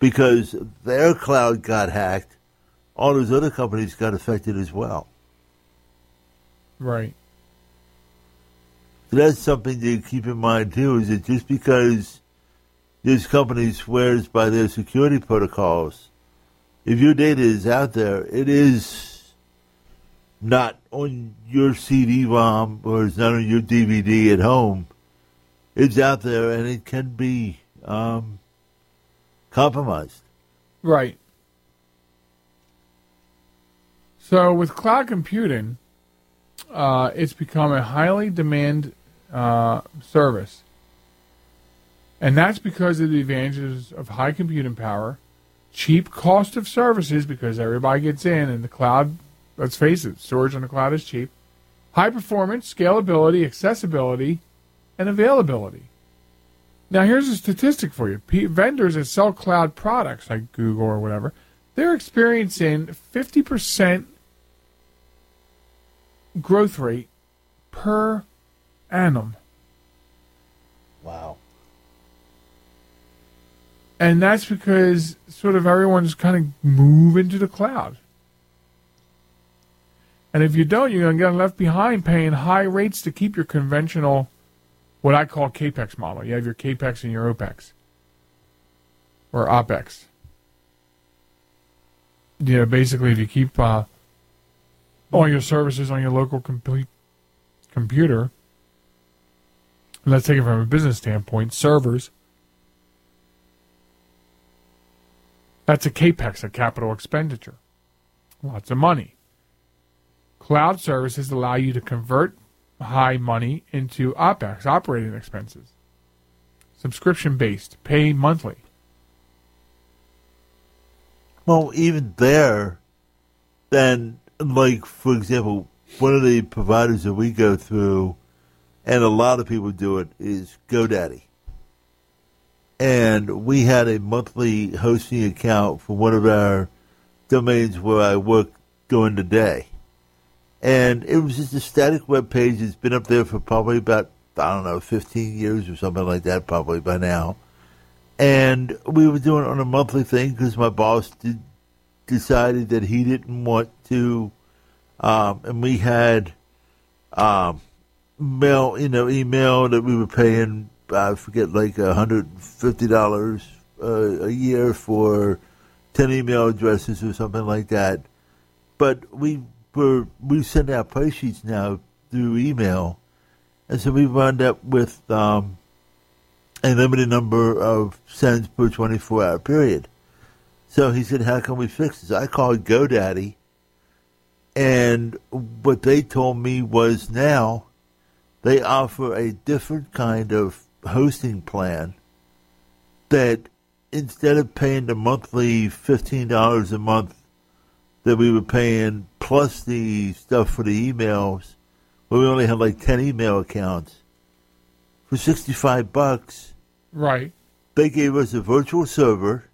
S4: because their cloud got hacked. All those other companies got affected as well.
S3: Right.
S4: So that's something to keep in mind too. Is that just because this company swears by their security protocols, if your data is out there, it is not on your CD-ROM or it's not on your DVD at home. It's out there and it can be um, compromised.
S3: Right. So with cloud computing, uh, it's become a highly demand uh, service, and that's because of the advantages of high computing power, cheap cost of services because everybody gets in, and the cloud Let's face it, storage on the cloud is cheap. High performance, scalability, accessibility, and availability. Now, here's a statistic for you. P- vendors that sell cloud products like Google or whatever, they're experiencing 50% growth rate per annum.
S4: Wow.
S3: And that's because sort of everyone's kind of moving to the cloud. And if you don't, you're going to get left behind paying high rates to keep your conventional, what I call CAPEX model. You have your CAPEX and your OPEX or OPEX. You know, basically, if you keep uh, all your services on your local complete computer, let's take it from a business standpoint, servers. That's a CAPEX, a capital expenditure. Lots of money. Cloud services allow you to convert high money into OPEX, operating expenses. Subscription based, pay monthly.
S4: Well, even there, then, like, for example, one of the providers that we go through, and a lot of people do it, is GoDaddy. And we had a monthly hosting account for one of our domains where I work during the day and it was just a static web page. It's been up there for probably about I don't know, 15 years or something like that, probably by now. And we were doing it on a monthly thing because my boss did, decided that he didn't want to, um, and we had um, mail, you know, email that we were paying. I forget, like hundred fifty dollars uh, a year for ten email addresses or something like that. But we we're, we send out price sheets now through email, and so we wound up with um, a limited number of sends per 24 hour period. So he said, How can we fix this? I called GoDaddy, and what they told me was now they offer a different kind of hosting plan that instead of paying the monthly $15 a month that we were paying plus the stuff for the emails, where we only had like 10 email accounts, for 65 bucks.
S3: Right.
S4: They gave us a virtual server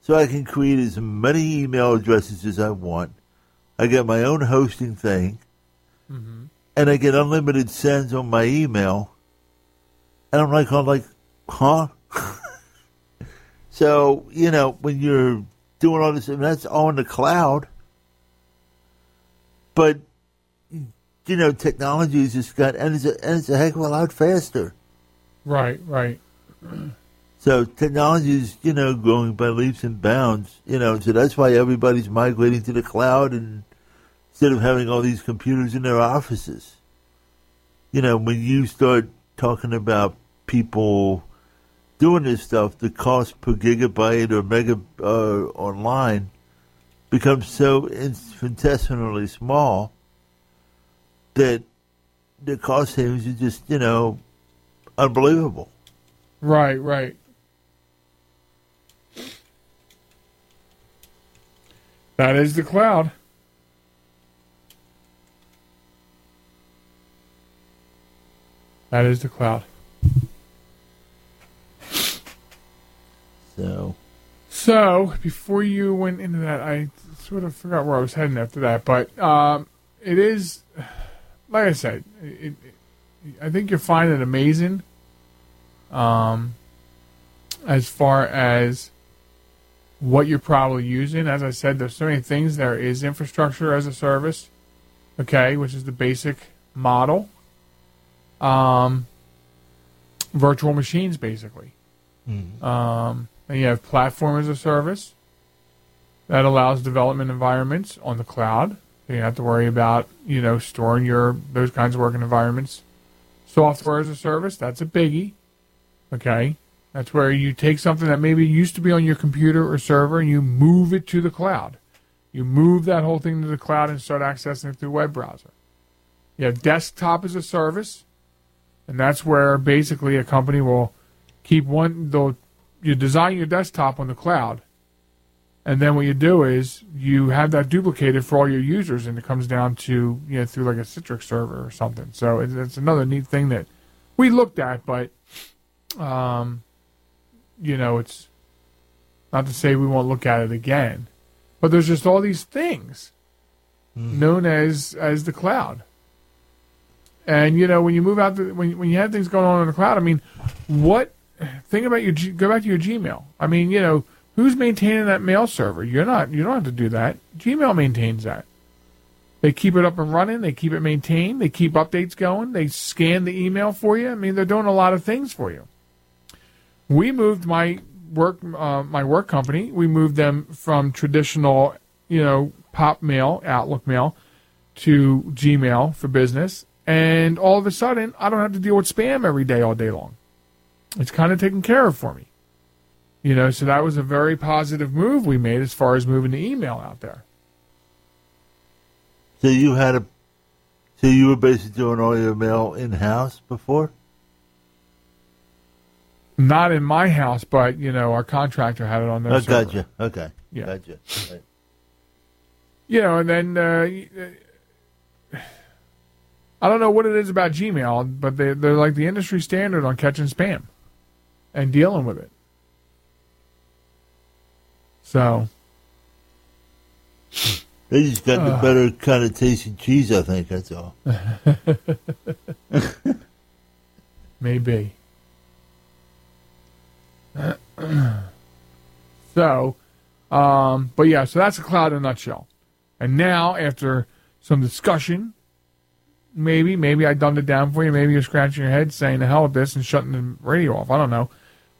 S4: so I can create as many email addresses as I want. I get my own hosting thing,
S3: mm-hmm.
S4: and I get unlimited sends on my email. And I'm like, I'm like, huh? <laughs> so, you know, when you're doing all this, and that's all in the cloud. But, you know, technology has just got, and it's a, and it's a heck of a lot faster.
S3: Right, right.
S4: So technology is, you know, growing by leaps and bounds. You know, so that's why everybody's migrating to the cloud and instead of having all these computers in their offices. You know, when you start talking about people doing this stuff, the cost per gigabyte or mega uh, online becomes so infinitesimally small that the cost savings are just, you know, unbelievable.
S3: Right, right. That is the cloud. That is the cloud.
S4: So.
S3: So before you went into that, I sort of forgot where I was heading after that, but um, it is, like I said, it, it, I think you'll find it amazing. Um, as far as what you're probably using, as I said, there's so many things. There is infrastructure as a service, okay, which is the basic model. Um, virtual machines, basically. Um, and you have platform as a service that allows development environments on the cloud. So you don't have to worry about you know storing your those kinds of working environments. Software as a service, that's a biggie. Okay, that's where you take something that maybe used to be on your computer or server and you move it to the cloud. You move that whole thing to the cloud and start accessing it through web browser. You have desktop as a service, and that's where basically a company will keep one. They'll you design your desktop on the cloud, and then what you do is you have that duplicated for all your users, and it comes down to you know through like a Citrix server or something. So it's, it's another neat thing that we looked at, but um, you know it's not to say we won't look at it again, but there's just all these things known as as the cloud. And you know, when you move out, the, when when you have things going on in the cloud, I mean, what? Think about your go back to your Gmail. I mean, you know, who's maintaining that mail server? You're not. You don't have to do that. Gmail maintains that. They keep it up and running. They keep it maintained. They keep updates going. They scan the email for you. I mean, they're doing a lot of things for you. We moved my work, uh, my work company. We moved them from traditional, you know, pop mail, Outlook mail, to Gmail for business. And all of a sudden, I don't have to deal with spam every day, all day long. It's kind of taken care of for me. You know, so that was a very positive move we made as far as moving the email out there.
S4: So you had a, so you were basically doing all your mail in house before.
S3: Not in my house, but you know, our contractor had it on their
S4: Oh,
S3: server.
S4: gotcha. Okay.
S3: Yeah.
S4: Gotcha. Right.
S3: You know, and then uh, uh, I don't know what it is about Gmail, but they they're like the industry standard on catching spam and dealing with it. So
S4: They just got the
S3: Ugh.
S4: better kind of tasting cheese, I think. That's all. <laughs>
S3: maybe. <clears throat> so, um, but yeah, so that's a cloud in a nutshell. And now, after some discussion, maybe, maybe I dumbed it down for you. Maybe you're scratching your head saying the hell with this and shutting the radio off. I don't know.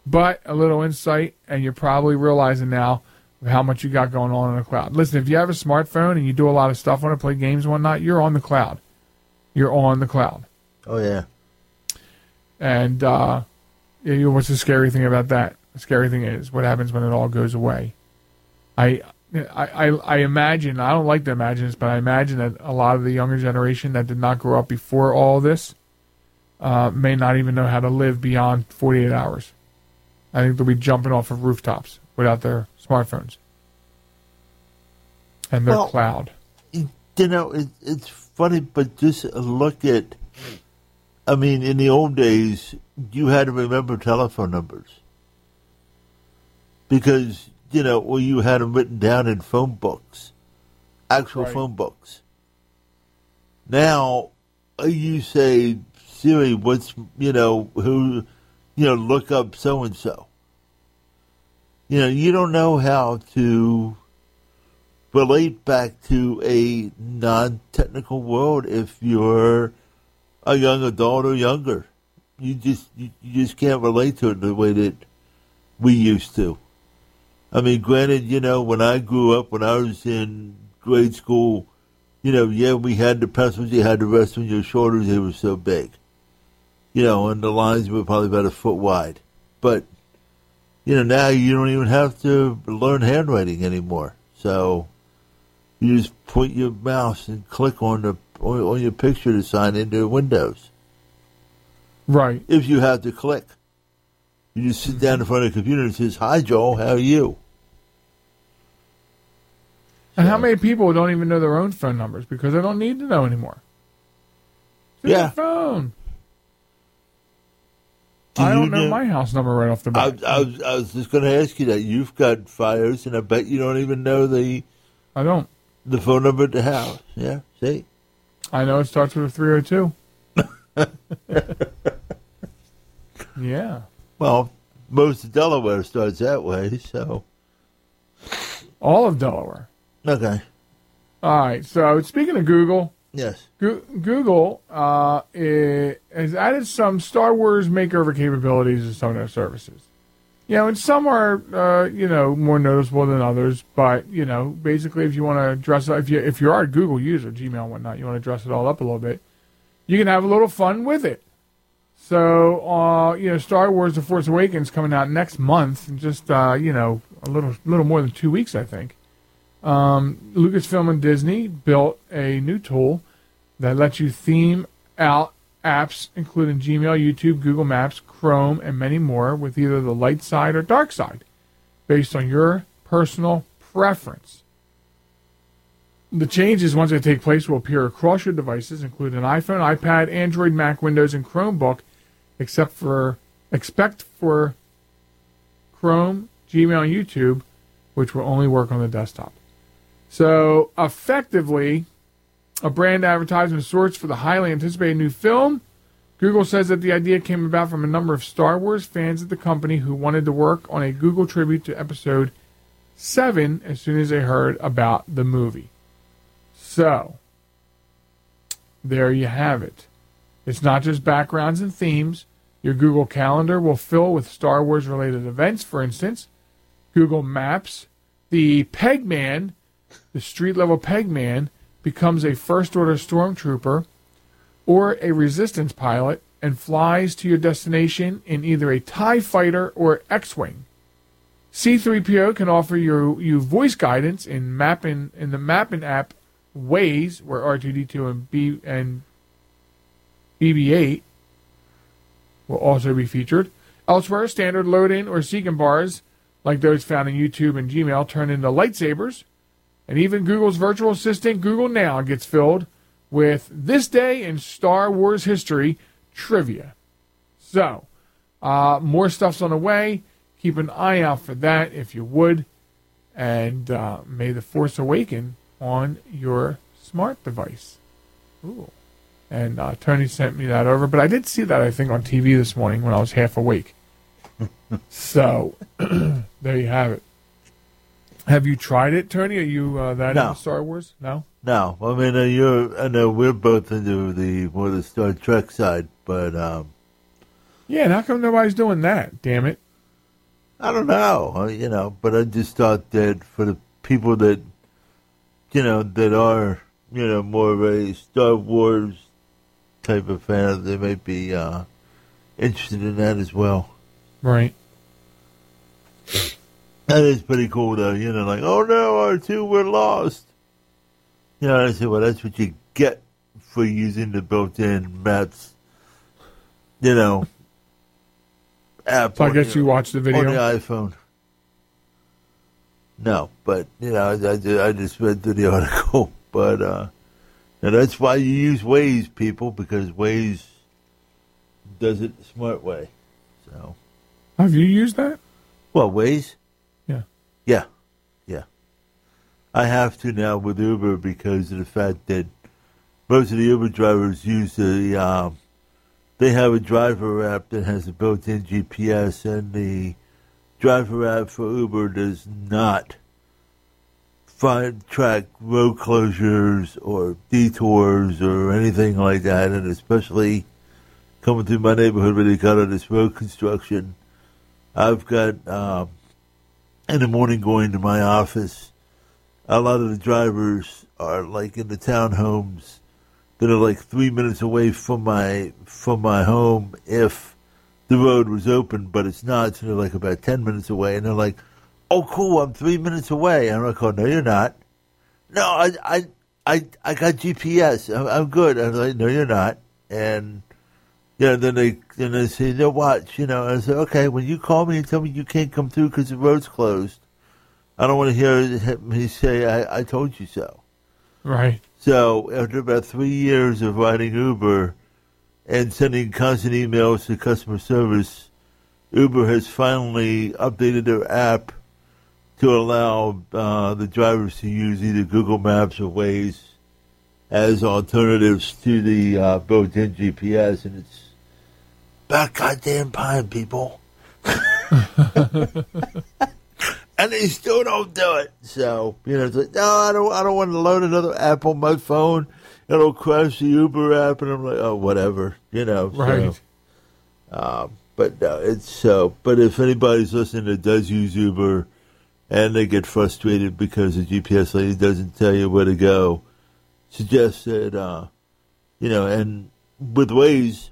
S3: But a little insight, and you're probably realizing now how much you got going on in the cloud. Listen, if you have a smartphone and you do a lot of stuff on it, play games and whatnot, you're on the cloud. You're on the cloud.
S4: Oh yeah.
S3: And uh, you know, what's the scary thing about that? The scary thing is what happens when it all goes away. I, I, I, I imagine. I don't like to imagine this, but I imagine that a lot of the younger generation that did not grow up before all this uh, may not even know how to live beyond 48 hours. I think they'll be jumping off of rooftops without their smartphones and their
S4: Well,
S3: cloud.
S4: You know, it, it's funny, but just look at. I mean, in the old days, you had to remember telephone numbers because you know, well, you had them written down in phone books, actual
S3: Right.
S4: phone books. Now, uh, you say, Siri, what's you know who you know, look up so and so. You know, you don't know how to relate back to a non technical world if you're a young adult or younger. You just you, you just can't relate to it the way that we used to. I mean, granted, you know, when I grew up, when I was in grade school, you know, yeah, we had the pencils, you had the rest on your shoulders, they were so big. You know, and the lines were probably about a foot wide. But, you know, now you don't even have to learn handwriting anymore. So you just point your mouse and click on the on, on your picture to sign into Windows.
S3: Right.
S4: If you have to click. You just sit down in front of the computer and says, Hi Joel, how are you?
S3: And how many people don't even know their own phone numbers because they don't need to know anymore? It's
S4: Yeah.
S3: phone.
S4: Do
S3: I don't know
S4: know-
S3: my house number right off the
S4: I,
S3: bat.
S4: I was I was just going to ask you that. You've got fires, and I bet you don't even know the.
S3: I don't.
S4: The phone number at the house. Yeah. See.
S3: I know it starts with a 302. <laughs> yeah.
S4: Well, most of Delaware starts that way, so.
S3: All of Delaware.
S4: Okay.
S3: All right. So speaking of Google,
S4: Yes.
S3: Goo- Google uh, has added some Star Wars makeover capabilities to some of their services. You know, and some are uh, you know more noticeable than others. But you know, basically, if you want to dress up, if you if you are a Google user, Gmail and whatnot, you want to dress it all up a little bit, you can have a little fun with it. So, uh, you know, Star Wars: The Force Awakens coming out next month, just uh, you know a little little more than two weeks, I think. Um, Lucasfilm and Disney built a new tool that lets you theme out apps, including Gmail, YouTube, Google Maps, Chrome, and many more, with either the light side or dark side, based on your personal preference. The changes, once they take place, will appear across your devices, including iPhone, iPad, Android, Mac, Windows, and Chromebook, except for expect for Chrome, Gmail, and YouTube, which will only work on the desktop. So effectively, a brand advertisement source for the highly anticipated new film. Google says that the idea came about from a number of Star Wars fans at the company who wanted to work on a Google tribute to Episode 7 as soon as they heard about the movie. So, there you have it. It's not just backgrounds and themes. Your Google Calendar will fill with Star Wars related events, for instance. Google Maps, the Pegman, the street level Pegman, becomes a First Order Stormtrooper or a Resistance pilot and flies to your destination in either a TIE fighter or X Wing. C3PO can offer you, you voice guidance in mapping in the mapping app Waze, where R2D2 and B and BB8 will also be featured. Elsewhere, standard load-in or seeking bars, like those found in YouTube and Gmail, turn into lightsabers. And even Google's virtual assistant, Google Now, gets filled with this day in Star Wars history trivia. So, uh, more stuff's on the way. Keep an eye out for that if you would. And uh, may the Force awaken on your smart device. Ooh. And uh, Tony sent me that over. But I did see that, I think, on TV this morning when I was half awake. <laughs> so, <clears throat> there you have it. Have you tried it, Tony? Are you uh, that
S4: No.
S3: into Star Wars? No.
S4: No, I mean, uh, you're, I know we're both into the more the Star Trek side, but um,
S3: Yeah, and how come nobody's doing that? Damn it.
S4: I don't know, uh, you know. But I just thought that for the people that, you know, that are, you know, more of a Star Wars type of fan, they might be uh, interested in that as well.
S3: Right.
S4: That is pretty cool, though. You know, like, oh no, our two we're lost. You know, I said, well, that's what you get for using the built-in maps. You know, app.
S3: So I guess
S4: your-
S3: you watched the video?
S4: on the iPhone. No, but you know, I, I, I just read through the <laughs> article. But uh, and that's why you use Waze, people, because Waze does it the smart way. So,
S3: Have you used that?
S4: well, Waze.
S3: Yeah.
S4: Yeah. I have to now with Uber because of the fact that most of the Uber drivers use the um, they have a driver app that has a built-in GPS, and the driver app for Uber does not find track road closures or detours or anything like that, and especially coming through my neighborhood where they got all this road construction. I've got um, in the morning going to my office. A lot of the drivers are like in the townhomes that are like three minutes away from my from my home if the road was open, but it's not. So they're like about ten minutes away, and they're like, "Oh, cool, I'm three minutes away." And I'm like, "Oh, no, you're not." No, I I I, I got GPS. I'm, I'm good. I'm like, "No, you're not." And yeah, then they then they say, "No, watch." You know, and I said, "Okay." When you call me and tell me you can't come through because the road's closed, I don't want to hear me say, "I, I told you so."
S3: Right.
S4: So after about three years of riding Uber and sending constant emails to customer service, Uber has finally updated their app to allow uh, the drivers to use either Google Maps or Waze as alternatives to the uh, built-in GPS, and it's about goddamn time, people. <laughs> and they still don't do it. So you know, it's like, no, I don't, I don't want to load another app on my phone. It'll crash the Uber app, and I'm like, oh, whatever, you know.
S3: Right.
S4: So, um, but no, it's so. But if anybody's listening that does use Uber, and they get frustrated because the GPS lady doesn't tell you where to go, suggest that, uh, you know, and with Waze,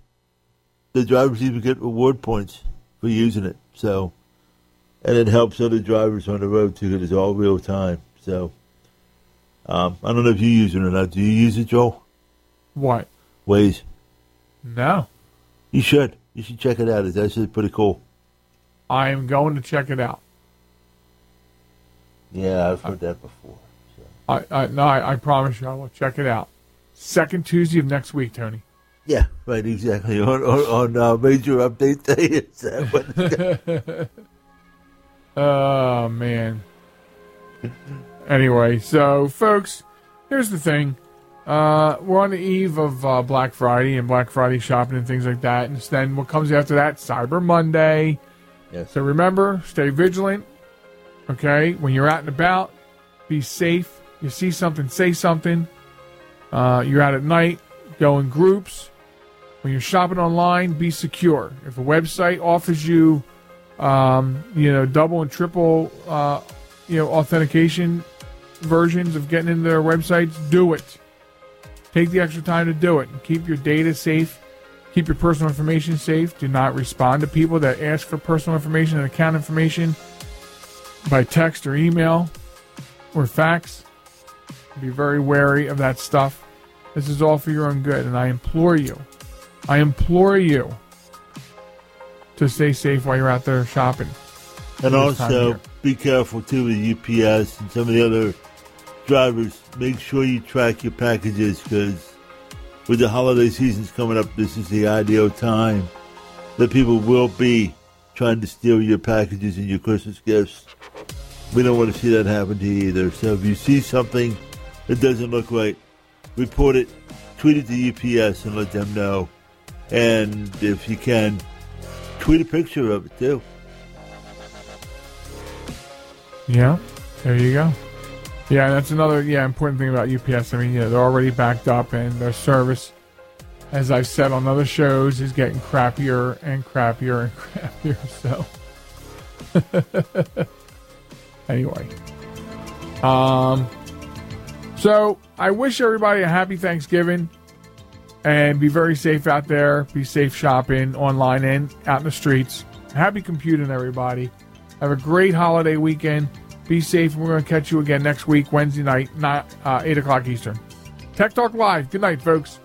S4: the drivers even get reward points for using it. So and it helps other drivers on the road too. Because it's all real time. So um, I don't know if you use it or not. Do you use it, Joel?
S3: What?
S4: Waze.
S3: No.
S4: You should. You should check it out. It's actually pretty cool.
S3: I am going to check it out.
S4: Yeah, I've heard that before.
S3: I, I no, I, I promise you, I will check it out. Second Tuesday of next week, Tony.
S4: Yeah, right, exactly. <laughs> On on, on uh, major update day, it's that one. <laughs>
S3: Oh man. anyway, so folks, here's the thing. Uh, we're on the eve of uh, Black Friday and Black Friday shopping and things like that. And then what comes after that? Cyber Monday.
S4: Yes.
S3: So remember, stay vigilant. Okay, when you're out and about, be safe. You see something, say something. Uh, you're out at night, go in groups. When you're shopping online, be secure. If a website offers you um, you know, double and triple, uh, you know, authentication versions of getting into their websites, do it. Take the extra time to do it. Keep your data safe. Keep your personal information safe. Do not respond to people that ask for personal information and account information by text or email or fax. Be very wary of that stuff. This is all for your own good, and I implore you, I implore you to stay safe while you're out there shopping.
S4: And also, be careful too with UPS and some of the other drivers. Make sure you track your packages because with the holiday seasons coming up, this is the ideal time that people will be trying to steal your packages and your Christmas gifts. We don't want to see that happen to you either. So if you see something that doesn't look right, report it, tweet it to UPS and let them know. And if you can, tweet a picture of it too.
S3: Yeah, there you go. Yeah, that's another yeah important thing about UPS. I mean, yeah, they're already backed up, and their service, as I've said on other shows, is getting crappier and crappier and <laughs> crappier. So, <laughs> anyway, um, so I wish everybody a happy Thanksgiving and be very safe out there. Be safe shopping online and out in the streets. Happy computing, everybody. Have a great holiday weekend. Be safe, we're going to catch you again next week, Wednesday night, not uh, 8 o'clock Eastern. Tech Talk Live. Good night, folks.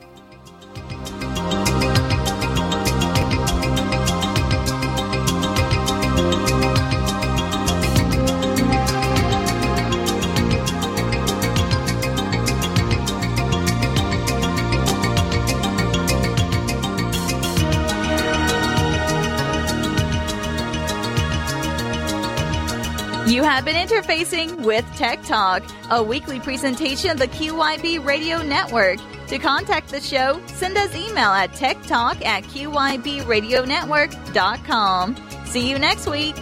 S2: Interfacing with Tech Talk, a weekly presentation of the QYB Radio Network. To contact the show, send us email at techtalk at qybradionetwork.com. See you next week.